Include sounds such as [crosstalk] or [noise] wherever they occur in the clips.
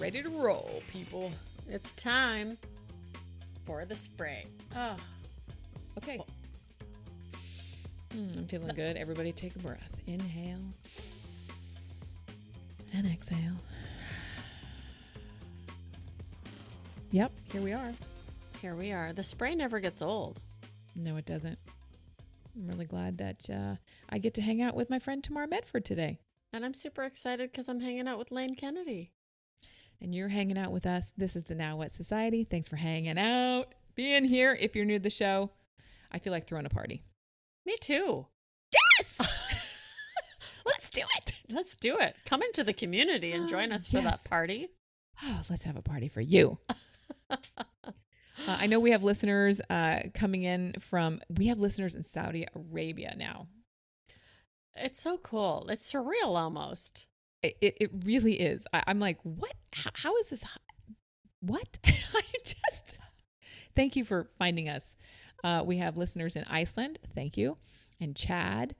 ready to roll, people. It's time for the spray. Oh, Okay. Mm, I'm feeling good. Everybody take a breath. Inhale and exhale. Yep, here we are. here we are. The spray never gets old. No, it doesn't. I'm really glad that uh, I get to hang out with my friend Tamar Medford today. And I'm super excited because I'm hanging out with Lane Kennedy. And you're hanging out with us. This is the Now What Society. Thanks for hanging out, being here. If you're new to the show, I feel like throwing a party. Me too. Yes! [laughs] Let's do it. Let's do it. Come into the community and join Ah, us for yes. that party. [sighs] Oh, let's have a party for you. [laughs] Uh, I know we have listeners uh, coming in from, we have listeners in Saudi Arabia now. It's so cool. It's surreal almost. It, it, really is. I, I'm like, what? How, how is this? What? [laughs] I just, thank you for finding us. Uh, we have listeners in Iceland, thank you, and Chad,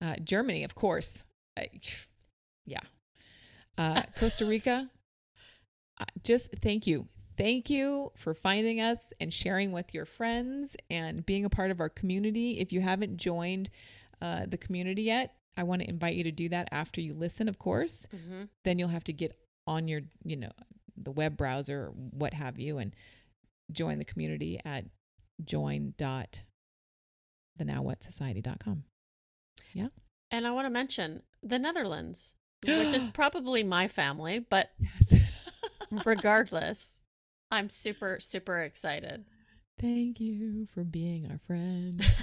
uh, Germany, of course. I, yeah. Uh, [laughs] Costa Rica, uh, just thank you. Thank you for finding us and sharing with your friends and being a part of our community. If you haven't joined uh, the community yet, I want to invite you to do that after you listen, of course. hmm Then you'll have to get on your, you know, the web browser or what have you and join the community at join.thenowwhatsociety.com. Yeah. And I want to mention the Netherlands, which is [gasps] probably my family, but Yes. [laughs] regardless, I'm super, super excited. Thank you for being our friend. [laughs]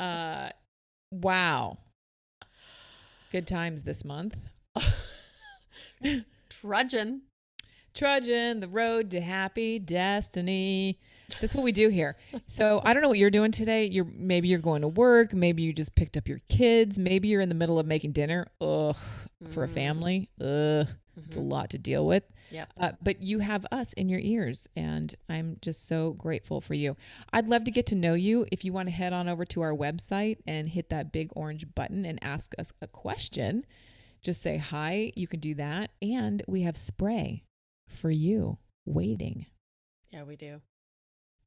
uh wow. Good times this month. [laughs] Trudging. Trudging the road to happy destiny. That's what we do here. So I don't know what you're doing today. You're maybe you're going to work, maybe you just picked up your kids, maybe you're in the middle of making dinner. Ugh, for a Mm, family. Ugh, it's a mhm. lot to deal with. Yep. Uh, but you have us in your ears, and I'm just so grateful for you. I'd love to get to know you. If you want to head on over to our website and hit that big orange button and ask us a question, just say hi. You can do that. And we have spray for you waiting. Yeah, we do.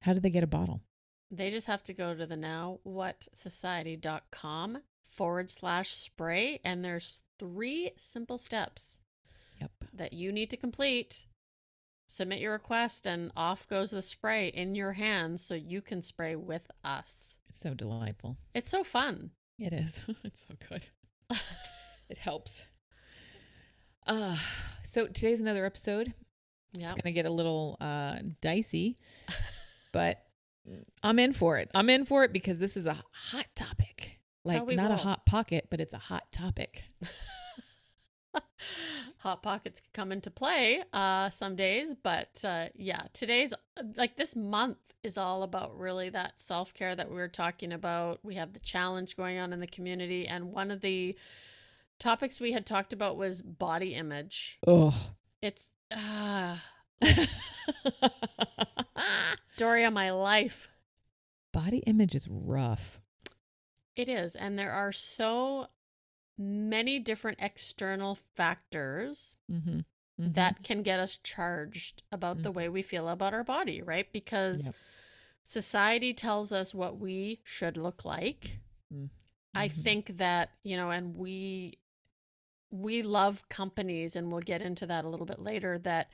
How did they get a bottle? They just have to go to the nowwhatsociety.com forward slash spray, and there's three simple steps. That you need to complete. Submit your request, and off goes the spray in your hands so you can spray with us. It's so delightful. It's so fun. It is. [laughs] it's so good. [laughs] it helps. Uh, so today's another episode. Yeah. It's going to get a little uh, dicey, [laughs] but I'm in for it. I'm in for it because this is a hot topic. Like not a hot pocket, but it's a hot topic. Hot pockets could come into play uh, some days, but uh, yeah, today's like this month is all about really that self care that we were talking about. We have the challenge going on in the community, and one of the topics we had talked about was body image. Oh. It's uh, [laughs] story of my life. Body image is rough. It is, and there are so many different external factors Mm-hmm. that can get us charged about the Mhm. way we feel about our body, right? Because Yep. society tells us what we should look like. I Mhm. think that, you know, and we we love companies and we'll get into that a little bit later that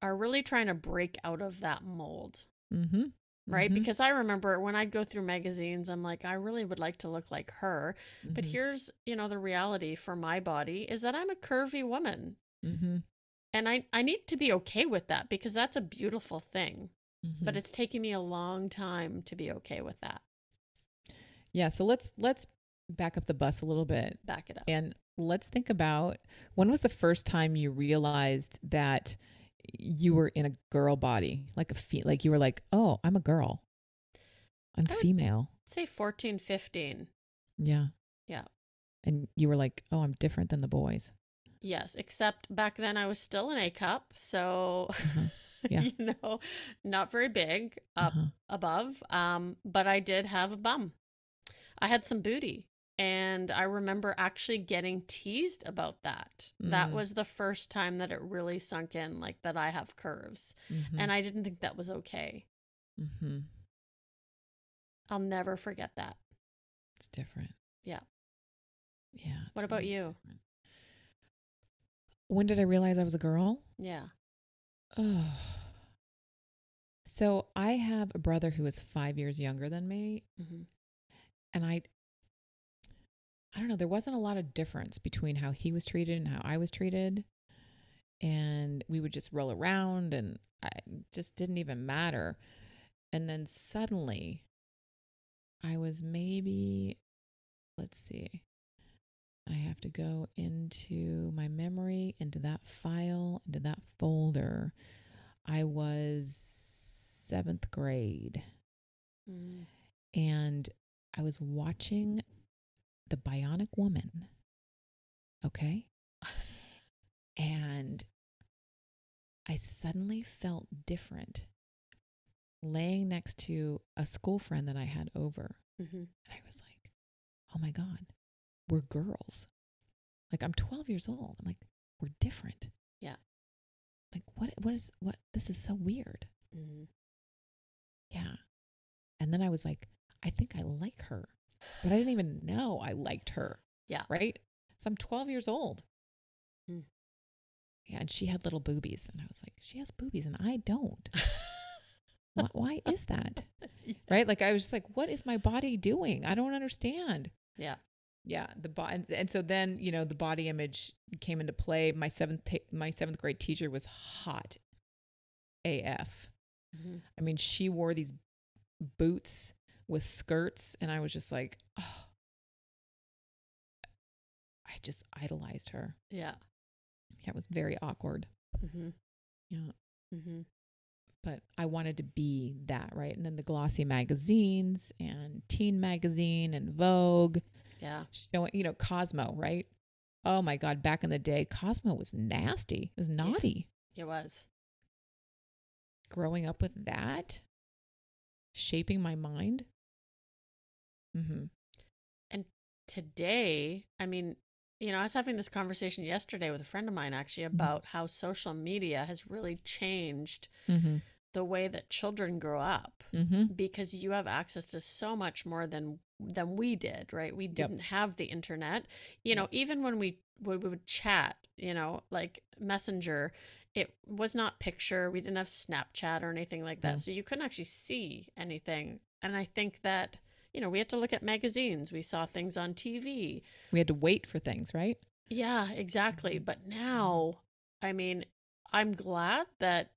are really trying to break out of that mold, Mm-hmm. Right? Mhm. Because I remember when I'd go through magazines, I'm like, I really would like to look like her. But Mhm. here's, you know, the reality for my body is that I'm a curvy woman. Mhm. And I, I need to be okay with that because that's a beautiful thing. But Mhm. it's taken me a long time to be okay with that. yeah. So let's let's back up the bus a little bit Back it up. and let's think about when was the first time you realized that you were in a girl body, like a fe- like you were like, oh, I'm a girl, I'm female. Say 14, 15. Yeah. Yeah. And you were like, oh, I'm different than the boys. Yes, except back then I was still an A cup. So, Uh-huh. [laughs] Yeah. you know, not very big up Uh-huh. above. Um, but I did have a bum. I had some booty. And I remember actually getting teased about that. That Mm. was the first time that it really sunk in, like that I have curves. Mhm. And I didn't think that was okay. Mm-hmm. I'll never forget that. It's different. Yeah. Yeah. What about really you? different. When did I realize I was a girl? Yeah. Oh. [sighs] So I have a brother who is five years younger than me, hmm and I, I don't know. There wasn't a lot of difference between how he was treated and how I was treated, and we would just roll around, and I it just didn't even matter. And then suddenly, I was maybe, let's see, I have to go into my memory, into that file, into that folder. I was seventh grade mm and I was watching The Bionic Woman. Okay. and I suddenly felt different laying next to a school friend that I had over. hmm And I was like, oh my God, we're girls. Like, I'm 12 years old. I'm like, we're different. Yeah. Like, what, what is, what, this is so weird. hmm Yeah. And then I was like, I think I like her, but I didn't even know I liked her. Yeah. Right. So I'm 12 years old. Hmm. Yeah. And she had little boobies. And I was like, she has boobies and I don't. [laughs] why, why is that? [laughs] Right. Like, I was just like, what is my body doing? I don't understand. Yeah. Yeah, the bo- and, and so then you know the body image came into play. My seventh ta- my seventh grade teacher was hot, AF. hmm I mean, she wore these boots with skirts, and I was just like, oh, I just idolized her. Yeah. Yeah, it was very awkward. Mm-hmm. Yeah, Mm-hmm. but I wanted to be that, right? And then the glossy magazines and Teen Magazine and Vogue, Yeah. showing, you know, Cosmo, right? Oh my God, back in the day, Cosmo was nasty. It was naughty. It was. Growing up with that, shaping my mind. Mm-hmm. And today, I mean, you know, I was having this conversation yesterday with a friend of mine actually about how social media has really changed Mm-hmm. the way that children grow up Mm-hmm. because you have access to so much more than than we did, right? We didn't have the internet. You know, Yep. even when we when we would chat, you know, like Messenger, it was not picture. We didn't have Snapchat or anything like that. So you couldn't actually see anything. And I think that, you know, we had to look at magazines. We saw things on TV. We had to wait for things, right? Yeah, exactly. But now, I mean, I'm glad that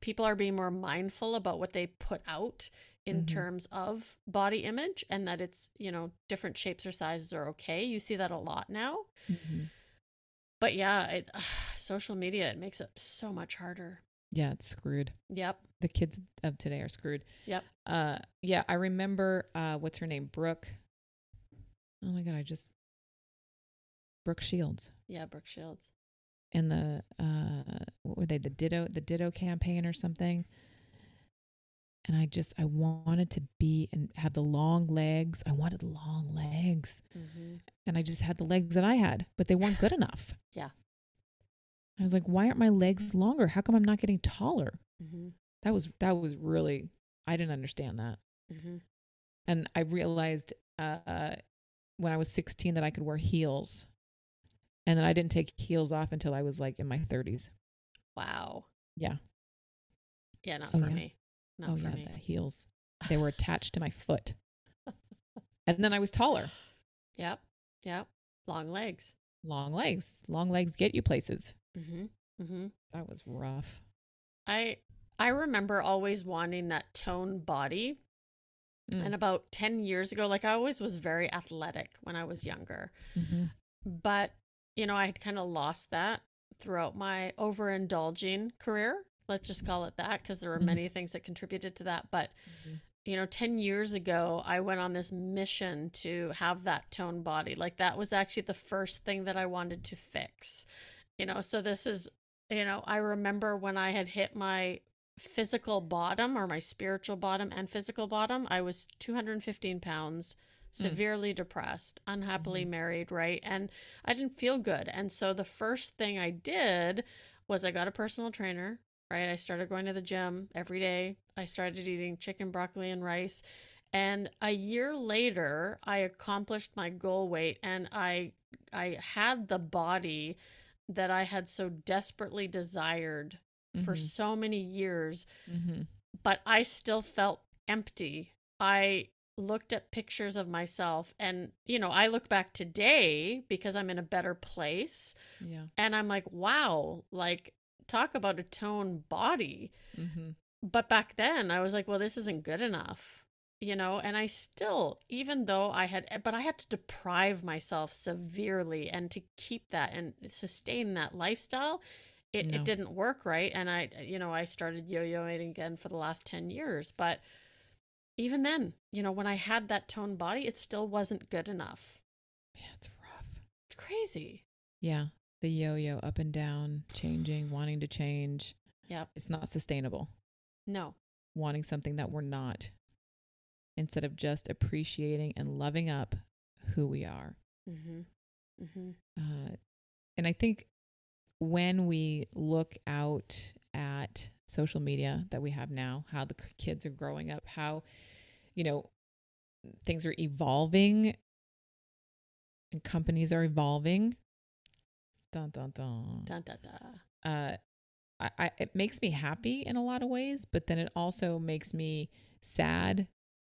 people are being more mindful about what they put out in Mhm. terms of body image and that it's, you know, different shapes or sizes are okay. You see that a lot now. Mm-hmm. But yeah, it, social media, it makes it so much harder. Yeah, it's screwed. Yep. The kids of today are screwed. Yep. Uh, yeah, I remember. Uh, what's her name? Brooke. Oh my god, I just Brooke Shields Yeah, Brooke Shields. and the uh, what were they? The Ditto, the Ditto campaign or something. And I just I wanted to be and have the long legs. I wanted long legs, hmm and I just had the legs that I had, but they weren't good [laughs] enough. Yeah. I was like, why aren't my legs longer? How come I'm not getting taller? hmm That was that was really I didn't understand that. hmm and I realized uh, when I was 16 that I could wear heels, and then I didn't take heels off until I was like in my 30s. Wow. Yeah. Yeah, not Oh, for yeah. me. Not oh for yeah, me. the heels. They were attached to my foot, and then I was taller. [laughs] Yep. Yep. Long legs. Long legs. Long legs get you places. Hmm Mm-hmm. That was rough. I I remember always wanting that toned body. Mm. And about 10 years ago, like I always was very athletic when I was younger. Mhm. But, you know, I had kind of lost that throughout my overindulging career. Let's just call it that because there were Mhm. many things that contributed to that. But, you know, 10 years ago, I went on this mission to have that toned body. Like that was actually the first thing that I wanted to fix. You know, so this is, you know, I remember when I had hit my physical bottom or my spiritual bottom and physical bottom, I was 215 pounds, severely depressed, unhappily Mhm. married, right? And I didn't feel good. And so the first thing I did was I got a personal trainer, right? I started going to the gym every day. I started eating chicken, broccoli, and rice. And a year later, I accomplished my goal weight and I I had the body that I had so desperately desired for Mhm. so many years, Mm-hmm. but I still felt empty. I looked at pictures of myself and you know, I look back today because I'm in a better place Yeah. and I'm like, wow, like talk about a toned body. Mm-hmm. But back then I was like, well, this isn't good enough. You know, and I still, even though I had, eh, but I had to deprive myself severely and to keep that and sustain that lifestyle, it, No. it didn't work right. And I, eh, you know, I started yo yoing again for the last 10 years. But even then, you know, when I had that toned body, it still wasn't good enough. Yeah, it's rough. It's crazy. Yeah. The yo-yo up and down, changing, wanting to change. Yep. It's not sustainable. No. Wanting something that we're not instead of just appreciating and loving up who we are. Mm-hmm. Mm-hmm. Uh, and I think when we look out at social media that we have now, how the kids are growing up, how, you know, things are evolving and companies are evolving. Dun, dun, dun. Dun, dun, dun. Uh, I, I, it makes me happy in a lot of ways, but then it also makes me sad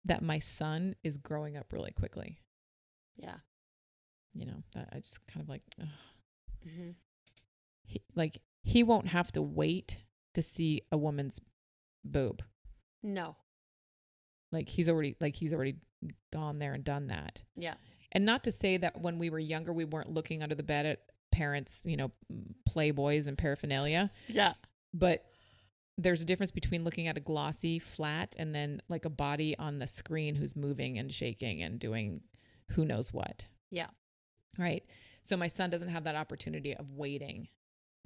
that my son is growing up really quickly. Yeah. You know, I, I just kind of like. Mm-hmm. he, like he won't have to wait to see a woman's boob. No. Like he's already like he's already gone there and done that. Yeah. And not to say that when we were younger we weren't looking under the bed at parents, you know, playboys and paraphernalia, Yeah. but there's a difference between looking at a glossy flat and then like a body on the screen who's moving and shaking and doing who knows what. Yeah. Right? So my son doesn't have that opportunity of waiting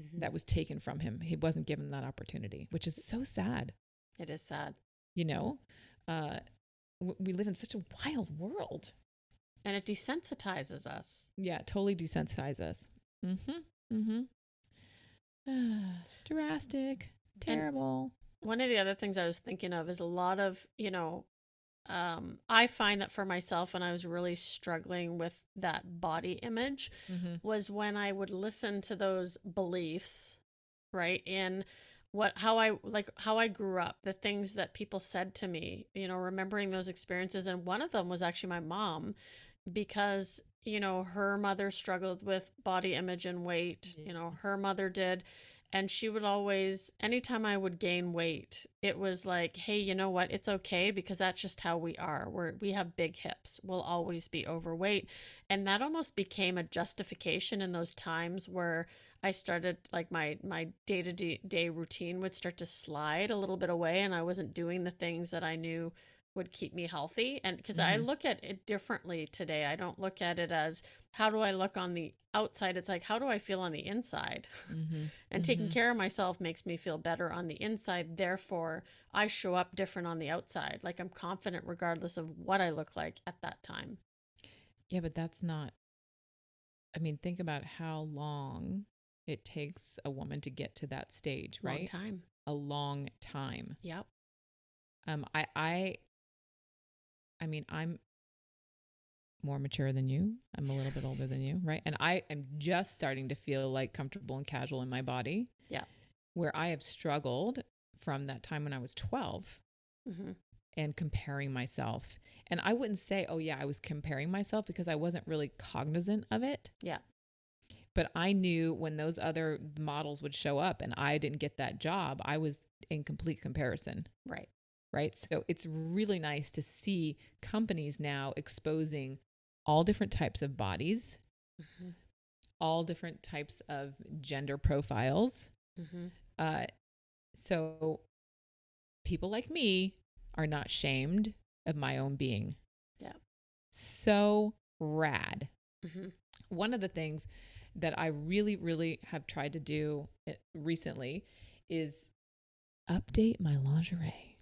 Mhm. that was taken from him. He wasn't given that opportunity, which is so sad. It is sad. You know, uh, w- we live in such a wild world. And it desensitizes us. Yeah, totally desensitizes us. Mm-hmm. Mm-hmm. [sighs] Drastic. Terrible. One of the other things I was thinking of is a lot of, you know, um, I find that for myself when I was really struggling with that body image mm-hmm. was when I would listen to those beliefs, right? In what how I like how I grew up, the things that people said to me, you know, remembering those experiences and one of them was actually my mom because you know her mother struggled with body image and weight, you know, her mother did and she would always anytime I would gain weight, it was like, "Hey, you know what? It's okay because that's just how we are. We're we have big hips. We'll always be overweight." And that almost became a justification in those times where I started like my my day-to-day routine would start to slide a little bit away and I wasn't doing the things that I knew would keep me healthy and because I Mhm. look at it differently today. I don't look at it as how do I look on the outside? It's like how do I feel on the inside? Mm-hmm. [laughs] And taking Mhm. care of myself makes me feel better on the inside. Therefore, I show up different on the outside. Like I'm confident regardless of what I look like at that time. Yeah, but that's not. I mean, think about how long it takes a woman to get to that stage, Long right? time. A long time. Yep. Um, I, I, I mean, I'm more mature than you. I'm a little bit older than you, right? And I am just starting to feel like comfortable and casual in my body. Yeah. Where I have struggled from that time when I was 12 hmm and comparing myself. And I wouldn't say, oh, yeah, I was comparing myself because I wasn't really cognizant of it. Yeah. But I knew when those other models would show up and I didn't get that job, I was in complete comparison Right. Right? So it's really nice to see companies now exposing all different types of bodies, hmm all different types of gender profiles. hmm Uh, so people like me are not shamed of my own being. Yeah. So rad. hmm One of the things that I really, really have tried to do eh, recently is update my lingerie.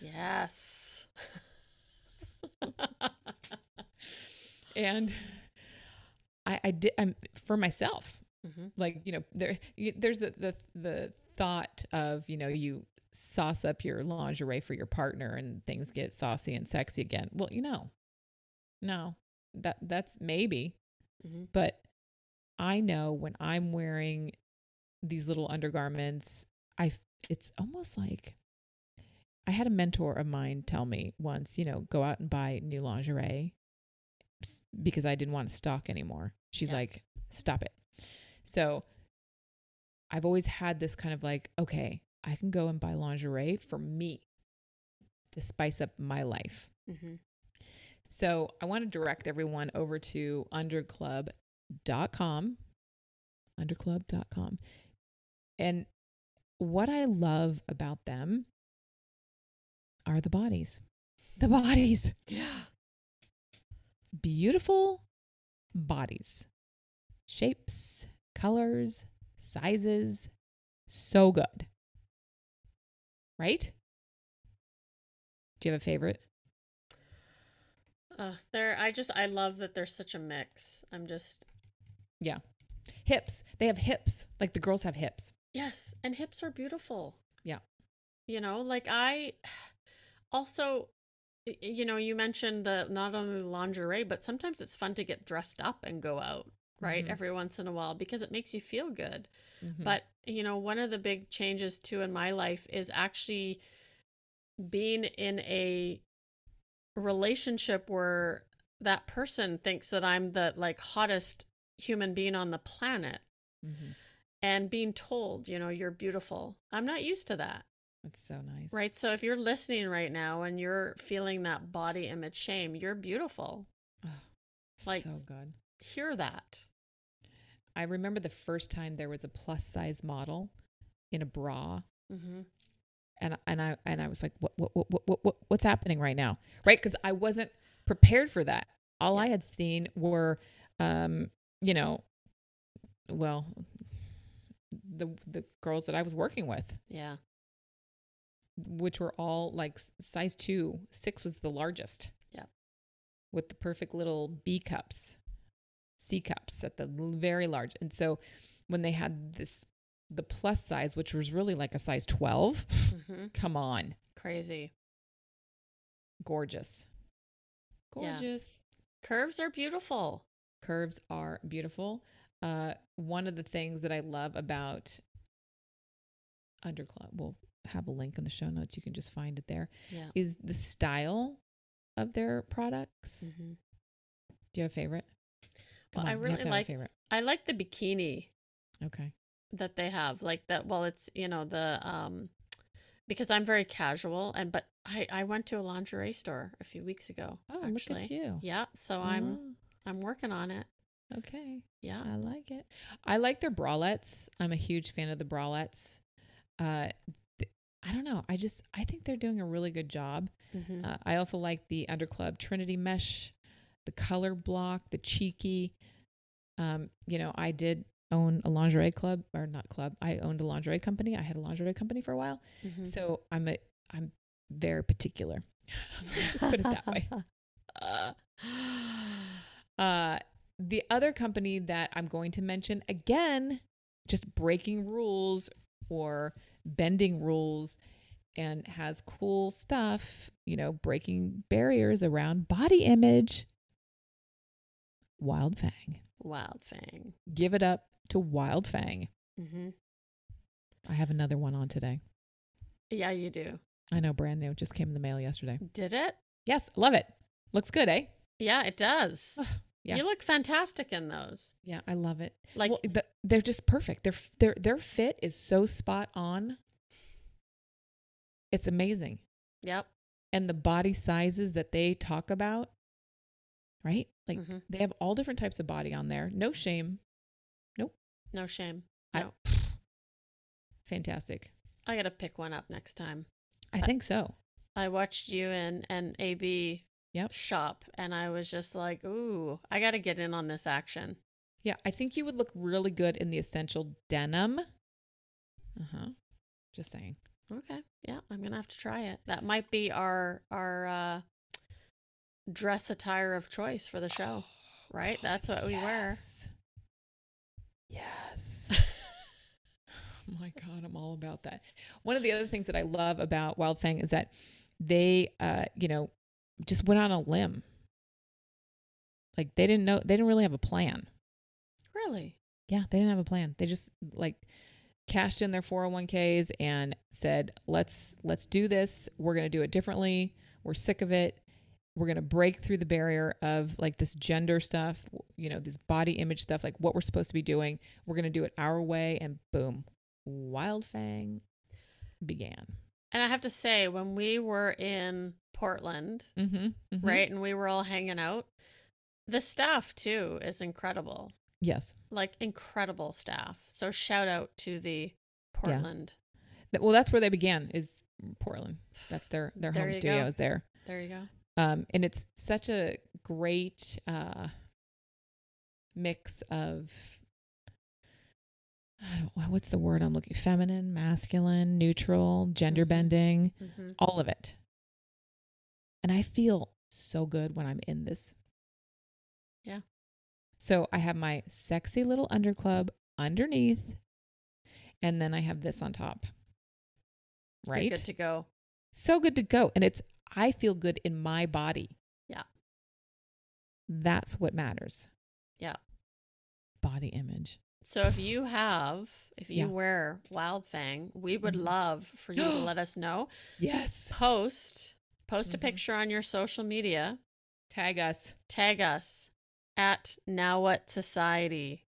Yes. and I, I did I'm for myself. hmm Like you know, there there's the, the the thought of you know you sauce up your lingerie for your partner and things get saucy and sexy again. Well, you know, no, that that's maybe, hmm but I know when I'm wearing these little undergarments, I it's almost like I had a mentor of mine tell me once, you know, go out and buy new lingerie because I didn't want to stock anymore. She's Yeah. like, stop it. So I've always had this kind of like, okay, I can go and buy lingerie for me to spice up my life. hmm So I want to direct everyone over to underclub.com, underclub.com. And what I love about them are the bodies. The bodies. Yeah. Beautiful bodies. Shapes, colors, sizes. So good. Right? Do you have a favorite? Uh, they're. I just. I love that there's such a mix. I'm just. Yeah. Hips. They have hips. Like the girls have hips. Yes, and hips are beautiful. Yeah. You know, like I also you know, you mentioned the not only the lingerie, but sometimes it's fun to get dressed up and go out, right? Mhm. Every once in a while because it makes you feel good. Mhm. But, you know, one of the big changes too in my life is actually being in a relationship where that person thinks that I'm the like hottest human being on the planet Mhm. and being told, you know, you're beautiful. I'm not used to that. That's so nice. Right. So if you're listening right now and you're feeling that body image shame, you're beautiful. Oh, Like- so good. Hear that. I remember the first time there was a plus size model in a bra, Mm-hmm. and and I and I was like, what what what what, what what's happening right now? Right? Because I wasn't prepared for that. All I had seen were, um, you know, well, the the girls that I was working with, Yeah. Which were all like size two, six was the largest. Yeah. With the perfect little B cups, C cups at the very large. And so when they had this, the plus size, which was really like a size 12, hmm come on, Crazy. gorgeous. Yeah. Gorgeous. Curves are beautiful. Curves are beautiful. Uh, one of the things that I love about Underclub, we'll have a link in the show notes. You can just find it there. Yeah. Is the style of their products. hmm Do you have a favorite? Well, Come I on, you really to have a like-. I like the bikini Okay. that they have. Like that. Well, it's, you know, the, um, because I'm very casual and, but I, I went to a lingerie store a few weeks ago. Oh, actually. look at you. Yeah. So I'm, Oh, I'm working on it. okay. Yeah. I like it. I like their bralettes. I'm a huge fan of the bralettes. Uh, I don't know. I just I think they're doing a really good job. hmm Uh, I also like the Underclub Trinity mesh, the color block, the cheeky. Um, you know, I did own a lingerie club or not club. I owned a lingerie company. I had a lingerie company for a while. Mhm. So I'm a I'm very particular. [laughs] Let's just put it that way. [laughs] Uh, the other company that I'm going to mention again, just breaking rules or bending rules and has cool stuff, you know, breaking barriers around body image. Wild Fang. Wild Fang. Give it up to Wild Fang. Mm-hmm. I have another one on today. Yeah, you do. I know, brand new. Just came in the mail yesterday. Did it? Yes, love it. Looks good, eh? Yeah, it does. [laughs] Yeah. You look fantastic in those. Yeah, I love it. Like, well, the, they're just perfect. Their their their fit is so spot on. It's amazing, yep. and the body sizes that they talk about, right? Like Mhm. they have all different types of body on there. No shame. Nope. No shame. I- No. [sighs] Fantastic. I got to pick one up next time. I think so. I watched you and, and AB Yep. shop, and I was just like, ooh, I got to get in on this action. Yeah, I think you would look really good in the essential denim. Uh huh. Just saying. Okay. Yeah, I'm going to have to try it. That might be our, our, uh, dress attire of choice for the show. right? That's what we wear. Yes. Yes. [laughs] oh my God, I'm all about that. One of the other things that I love about Wild Fang is that they, uh, you know, just went on a limb. Like they didn't know, they didn't really have a plan. Really? Yeah, they didn't have a plan. They just like cashed in their 401ks and said, "Let's let's do this. We're going to do it differently. We're sick of it. We're going to break through the barrier of like this gender stuff, you know, this body image stuff, like what we're supposed to be doing. We're going to do it our way and boom, Wild Fang began. And I have to say, when we were in Portland, Mm-hmm, right, and we were all hanging out, the staff too is incredible. Yes. Like incredible staff. So shout out to the Portland. Th- Well, that's where they began. Is Portland. That's their their There home studio go. is there. There you go. um, and it's such a great uh, mix of what's the word I'm looking feminine, masculine, neutral, gender Mhm. bending, hmm all of it. And I feel so good when I'm in this. Yeah. So I have my sexy little underclub underneath, and then I have this on top. Right? Good to go. so good to go and it's i feel good in my body Yeah. that's what matters Yeah. body image So if you have, if you Yeah. wear Wild Fang, we would Mhm. love for you to [gasps] let us know. yes Post, post a Mhm. picture on your social media. tag us Tag us at Now What Society.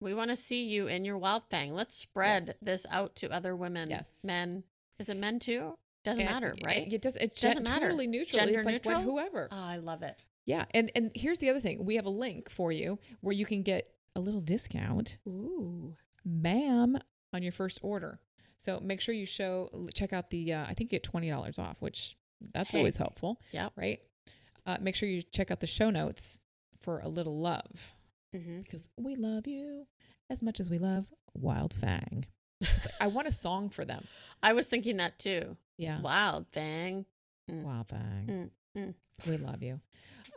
We want to see you in your Wild Fang. Let's spread this out to other women, Yes. men. Is it men too? Doesn't And matter, right? it does it's Doesn't matter. totally neutral Gender it's like neutral? whoever Oh, I love it. yeah and and here's the other thing we have a link for you where you can get a little discount Ooh. ma'am on your first order so make sure you show check out the uh, i think you get $20 off which that's Hey. always helpful Yeah. right uh, make sure you check out the show notes for a little love hmm because we love you as much as we love Wild Fang. I want a [laughs] song for them. I was thinking that too. Yeah. Wild Fang. Mm. Wild Fang. Mm, mm. We love you.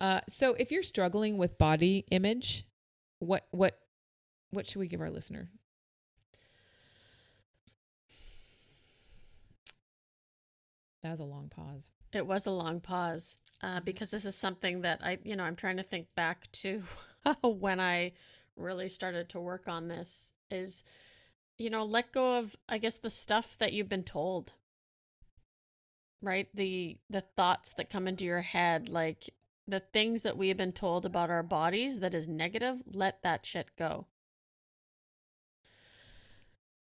Uh, so if you're struggling with body image, what what what should we give our listener? That was a long pause. It was a long pause uh, Mhm. because this is something that I, you know, I'm trying to think back to [laughs] when I really started to work on this is, you know, let go of, I guess, the stuff that you've been told, right? The the thoughts that come into your head, like the things that we have been told about our bodies that is negative. Let that shit go.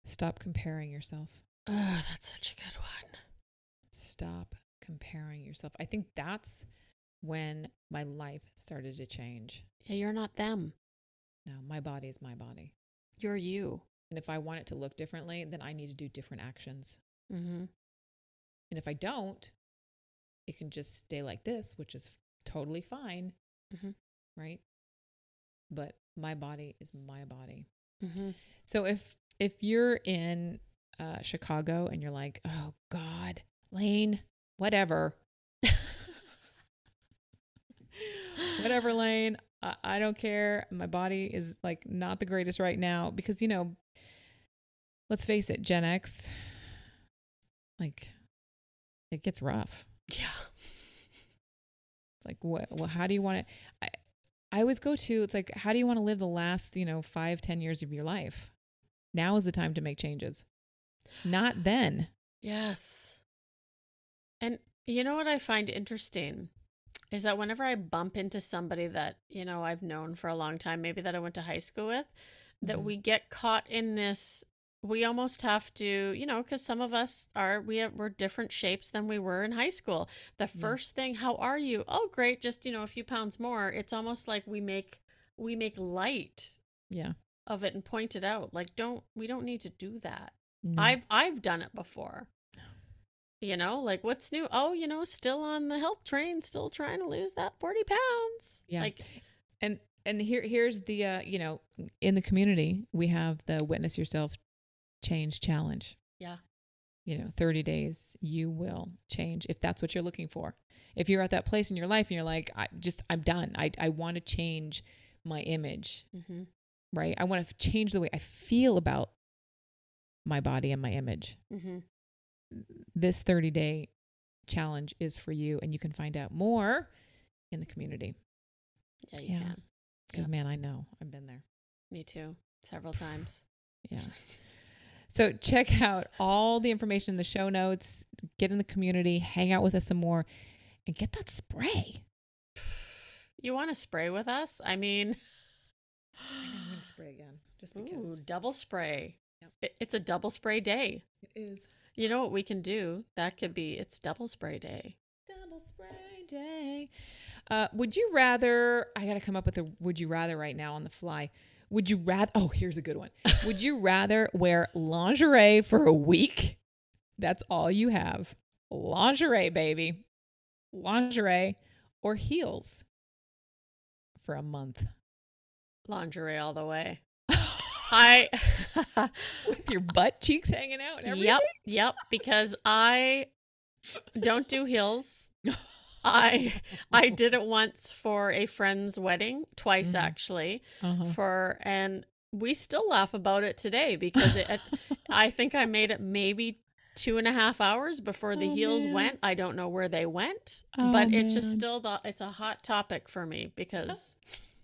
Stop comparing yourself. Oh, that's such a good one. Stop comparing yourself. I think that's when my life started to change. Yeah, you're not them. No, my body is my body. You're you. And if I want it to look differently, then I need to do different actions. Mm-hmm. And if I don't, it can just stay like this, which is totally fine. Mhm. Right. But my body is my body. Mm-hmm. So if if you're in uh, Chicago and you're like, oh God, Lane, whatever, [laughs] whatever, Lane, I, I don't care. My body is like not the greatest right now because you know, let's face it, Gen X, like, it gets rough. It's like, what? Well, how do you want to? I, I always go to. It's like, how do you want to live the last, you know, five, ten years of your life? Now is the time to make changes, not then. Yes. And you know what I find interesting is that whenever I bump into somebody that, you know, I've known for a long time, maybe that I went to high school with, that Mhm. we get caught in this we almost have to, you know, cuz some of us are we have, we're different shapes than we were in high school. The Yeah. first thing, how are you? Oh, great, just, you know, a few pounds more. It's almost like we make we make light Yeah. of it and point it out. Like don't we don't need to do that. No. I've I've done it before. You know, like what's new? Oh, you know, still on the health train, still trying to lose that 40 pounds. Yeah. Like and and here here's the uh, you know, in the community we have the witness yourself change challenge. Yeah. You know, 30 days you will change if that's what you're looking for. If you're at that place in your life and you're like, I just I'm done. I I want to change my image, Mm-hmm. right? I want to change the way I feel about my body and my image. Mm-hmm. This 30 day challenge is for you, and you can find out more in the community. Yeah, you Yeah. can. Because, Yeah. man, I know I've been there. Me too. Several times. Yeah. [laughs] So check [laughs] out all the information in the show notes, get in the community, hang out with us some more, and get that spray. You want to spray with us? I mean, I'm gonna [gasps] spray again, just ooh, double spray. Yep. It's a double spray day. it is You know what we can do? That could be it's double spray day. double spray day. Uh, would you rather? I got to come up with a would you rather right now on the fly. Would you rather? Oh, here's a good one. [laughs] would you rather wear lingerie for a week? That's all you have. Lingerie, baby. Lingerie or heels for a month. Lingerie all the way. [laughs] I [laughs] with your butt cheeks hanging out and everything. Yep, yep, because I don't do heels. I [laughs] I did it once for a friend's wedding, twice Mhm. actually. Uh-huh. For and we still laugh about it today because it, [laughs] I think I made it maybe two and a half hours before the Oh, heels man. went. I don't know where they went, Oh, but it's just still the it's a hot topic for me because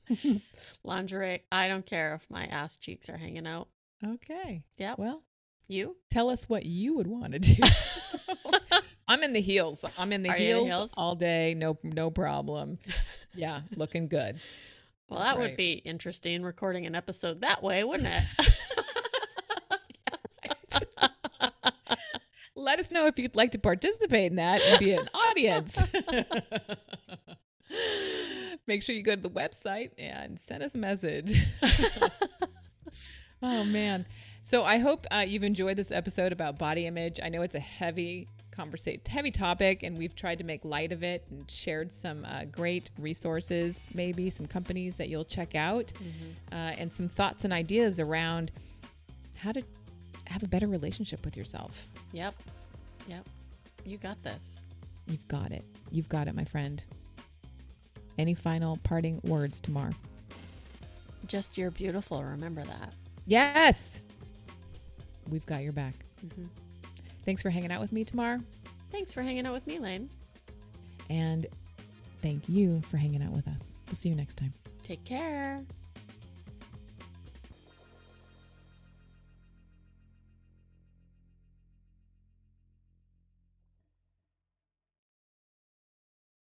[laughs] lingerie. I don't care if my ass cheeks are hanging out. Okay. Yeah. Well, You? tell us what you would want to do. I'm in the heels. I'm in the you in heels, heels? all day. No, no problem. Yeah, looking good. [laughs] Well, that would be interesting recording an episode that way, wouldn't it? [laughs] [laughs] Let us know if you'd like to participate in that and be an audience. Make sure you go to the website and send us a message. oh man. So I hope uh, you've enjoyed this episode about body image. I know it's a heavy conversation, heavy topic, and we've tried to make light of it and shared some uh, great resources, maybe some companies that you'll check out, uh, and some thoughts and ideas around how to have a better relationship with yourself. yep. Yep. You got this. You've got it. You've got it, my friend. Any final parting words, Tamar? Just you're beautiful. Remember that. Yes. We've got your back. hmm Thanks for hanging out with me, Tamar. Thanks for hanging out with me, Lane. And thank you for hanging out with us. We'll see you next time. Take care.